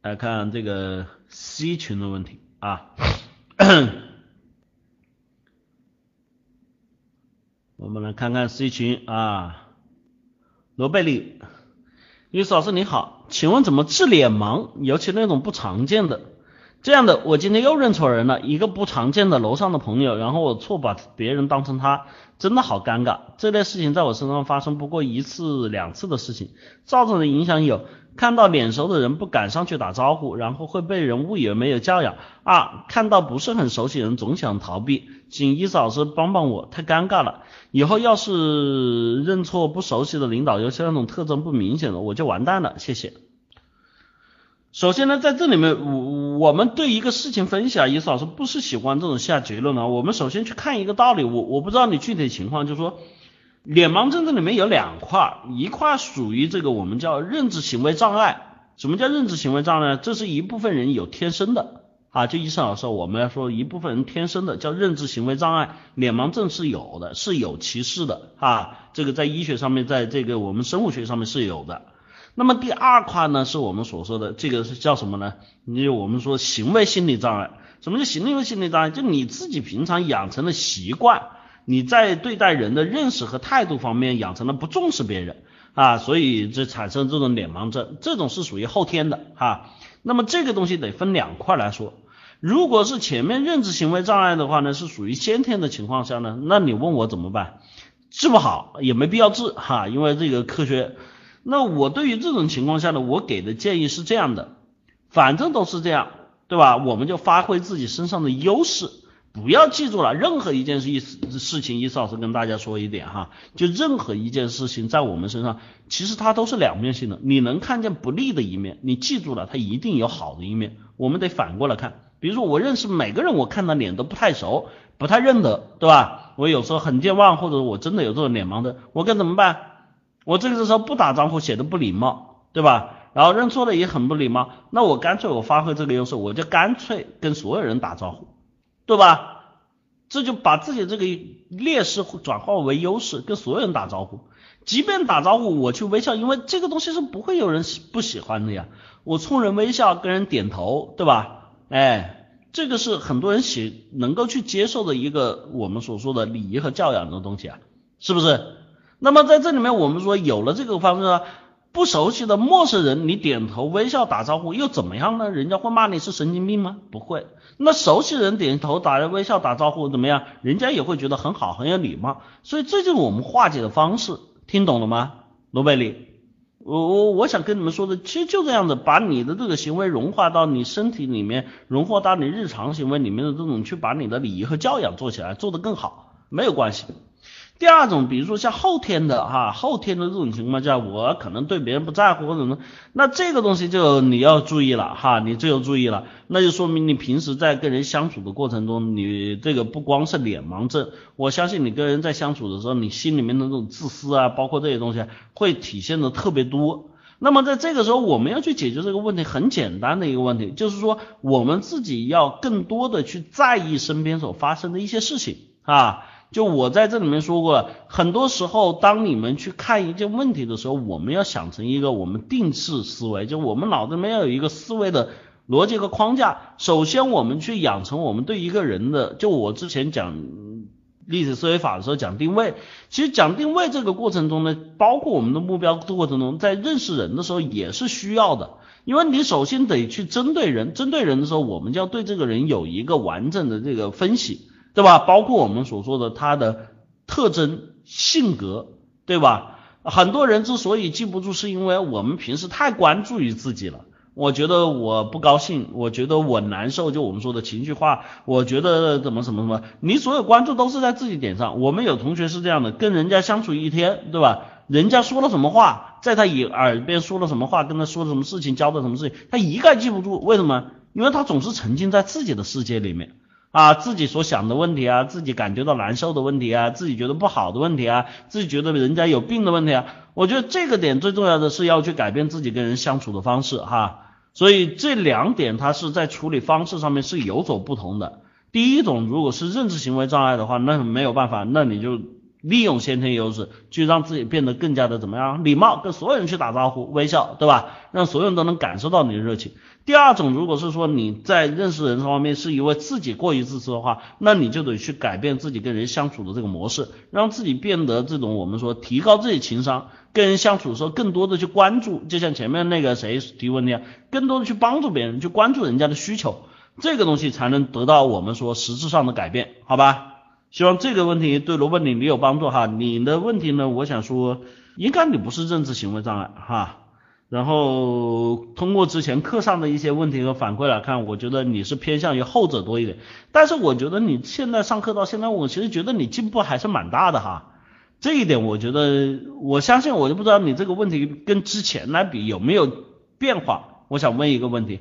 来看这个 C 群的问题。啊，我们来看看 C 群。啊，罗贝利，于老师你好，请问怎么治脸盲，尤其那种不常见的？这样的，我今天又认错人了，一个不常见的楼上的朋友，然后我错把别人当成他，真的好尴尬。这类事情在我身上发生不过一次两次的事情，造成的影响有：看到脸熟的人不敢上去打招呼，然后会被人误以为没有教养；二，看到不是很熟悉人总想逃避。请伊老师帮帮我，太尴尬了。以后要是认错不熟悉的领导，尤其那种特征不明显的，我就完蛋了。谢谢。首先呢，在这里面，我我们对一个事情分析啊，叶老师不是喜欢这种下结论啊。我们首先去看一个道理，我我不知道你具体情况，就是说，脸盲症这里面有两块，一块属于这个我们叫认知行为障碍。什么叫认知行为障碍呢？这是一部分人有天生的啊，就医生老师我们来说，一部分人天生的叫认知行为障碍，脸盲症是有的，是有歧视的啊。这个在医学上面，在这个我们生物学上面是有的。那么第二块呢，是我们所说的这个是叫什么呢？你我们说行为心理障碍。什么叫行为心理障碍？就你自己平常养成的习惯，你在对待人的认识和态度方面养成了不重视别人啊，所以这产生这种脸盲症，这种是属于后天的哈。那么这个东西得分两块来说。如果是前面认知行为障碍的话呢，是属于先天的情况下呢，那你问我怎么办？治不好也没必要治哈，因为这个科学。那我对于这种情况下呢，我给的建议是这样的，反正都是这样，对吧？我们就发挥自己身上的优势，不要记住了，任何一件事事情，意思老师跟大家说一点哈，就任何一件事情在我们身上，其实它都是两面性的。你能看见不利的一面，你记住了，它一定有好的一面。我们得反过来看，比如说我认识每个人，我看他脸都不太熟，不太认得，对吧？我有时候很健忘，或者我真的有这种脸盲的，我该怎么办？我这个时候不打招呼显得不礼貌，对吧？然后认错了也很不礼貌，那我干脆我发挥这个优势，我就干脆跟所有人打招呼，对吧？这就把自己这个劣势转化为优势，跟所有人打招呼，即便打招呼我去微笑，因为这个东西是不会有人不喜欢的呀。我冲人微笑，跟人点头，对吧？哎，这个是很多人喜能够去接受的一个我们所说的礼仪和教养的东西啊，是不是？那么在这里面，我们说有了这个方式，不熟悉的陌生人，你点头微笑打招呼又怎么样呢？人家会骂你是神经病吗？不会。那熟悉人点头打微笑打招呼怎么样？人家也会觉得很好，很有礼貌。所以这就是我们化解的方式，听懂了吗？罗贝里，我我我想跟你们说的，其实就这样子，把你的这个行为融化到你身体里面，融化到你日常行为里面的这种，去把你的礼仪和教养做起来，做得更好，没有关系。第二种，比如说像后天的哈，后天的这种情况下，我可能对别人不在乎或者什么，那这个东西就你要注意了哈，你就要注意了，那就说明你平时在跟人相处的过程中，你这个不光是脸盲症，我相信你跟人在相处的时候，你心里面的那种自私啊，包括这些东西会体现的特别多。那么在这个时候，我们要去解决这个问题，很简单的一个问题，就是说我们自己要更多的去在意身边所发生的一些事情啊。就我在这里面说过了，很多时候当你们去看一件问题的时候，我们要想成一个我们定式思维，就我们脑子里面要有一个思维的逻辑和框架。首先，我们去养成我们对一个人的，就我之前讲历史思维法的时候讲定位，其实讲定位这个过程中呢，包括我们的目标的过程中，在认识人的时候也是需要的，因为你首先得去针对人，针对人的时候，我们就要对这个人有一个完整的这个分析。对吧？包括我们所说的他的特征、性格，对吧？很多人之所以记不住，是因为我们平时太关注于自己了。我觉得我不高兴，我觉得我难受，就我们说的情绪化。我觉得怎么什么什么，你所有关注都是在自己点上。我们有同学是这样的，跟人家相处一天，对吧？人家说了什么话，在他耳耳边说了什么话，跟他说了什么事情，交代什么事情，他一概记不住。为什么？因为他总是沉浸在自己的世界里面。啊，自己所想的问题啊，自己感觉到难受的问题啊，自己觉得不好的问题啊，自己觉得人家有病的问题啊，我觉得这个点最重要的是要去改变自己跟人相处的方式哈。所以这两点它是在处理方式上面是有所不同的。第一种如果是认知行为障碍的话，那没有办法，那你就利用先天优势，去让自己变得更加的怎么样？礼貌，跟所有人去打招呼，微笑，对吧？让所有人都能感受到你的热情。第二种，如果是说你在认识人这方面是因为自己过于自私的话，那你就得去改变自己跟人相处的这个模式，让自己变得这种我们说提高自己情商，跟人相处的时候更多的去关注，就像前面那个谁提问的样，更多的去帮助别人，去关注人家的需求，这个东西才能得到我们说实质上的改变，好吧？希望这个问题对罗伯你你有帮助哈。你的问题呢，我想说，应该你不是认知行为障碍哈。然后通过之前课上的一些问题和反馈来看，我觉得你是偏向于后者多一点。但是我觉得你现在上课到现在，我其实觉得你进步还是蛮大的哈。这一点我觉得，我相信我就不知道你这个问题跟之前来比有没有变化。我想问一个问题。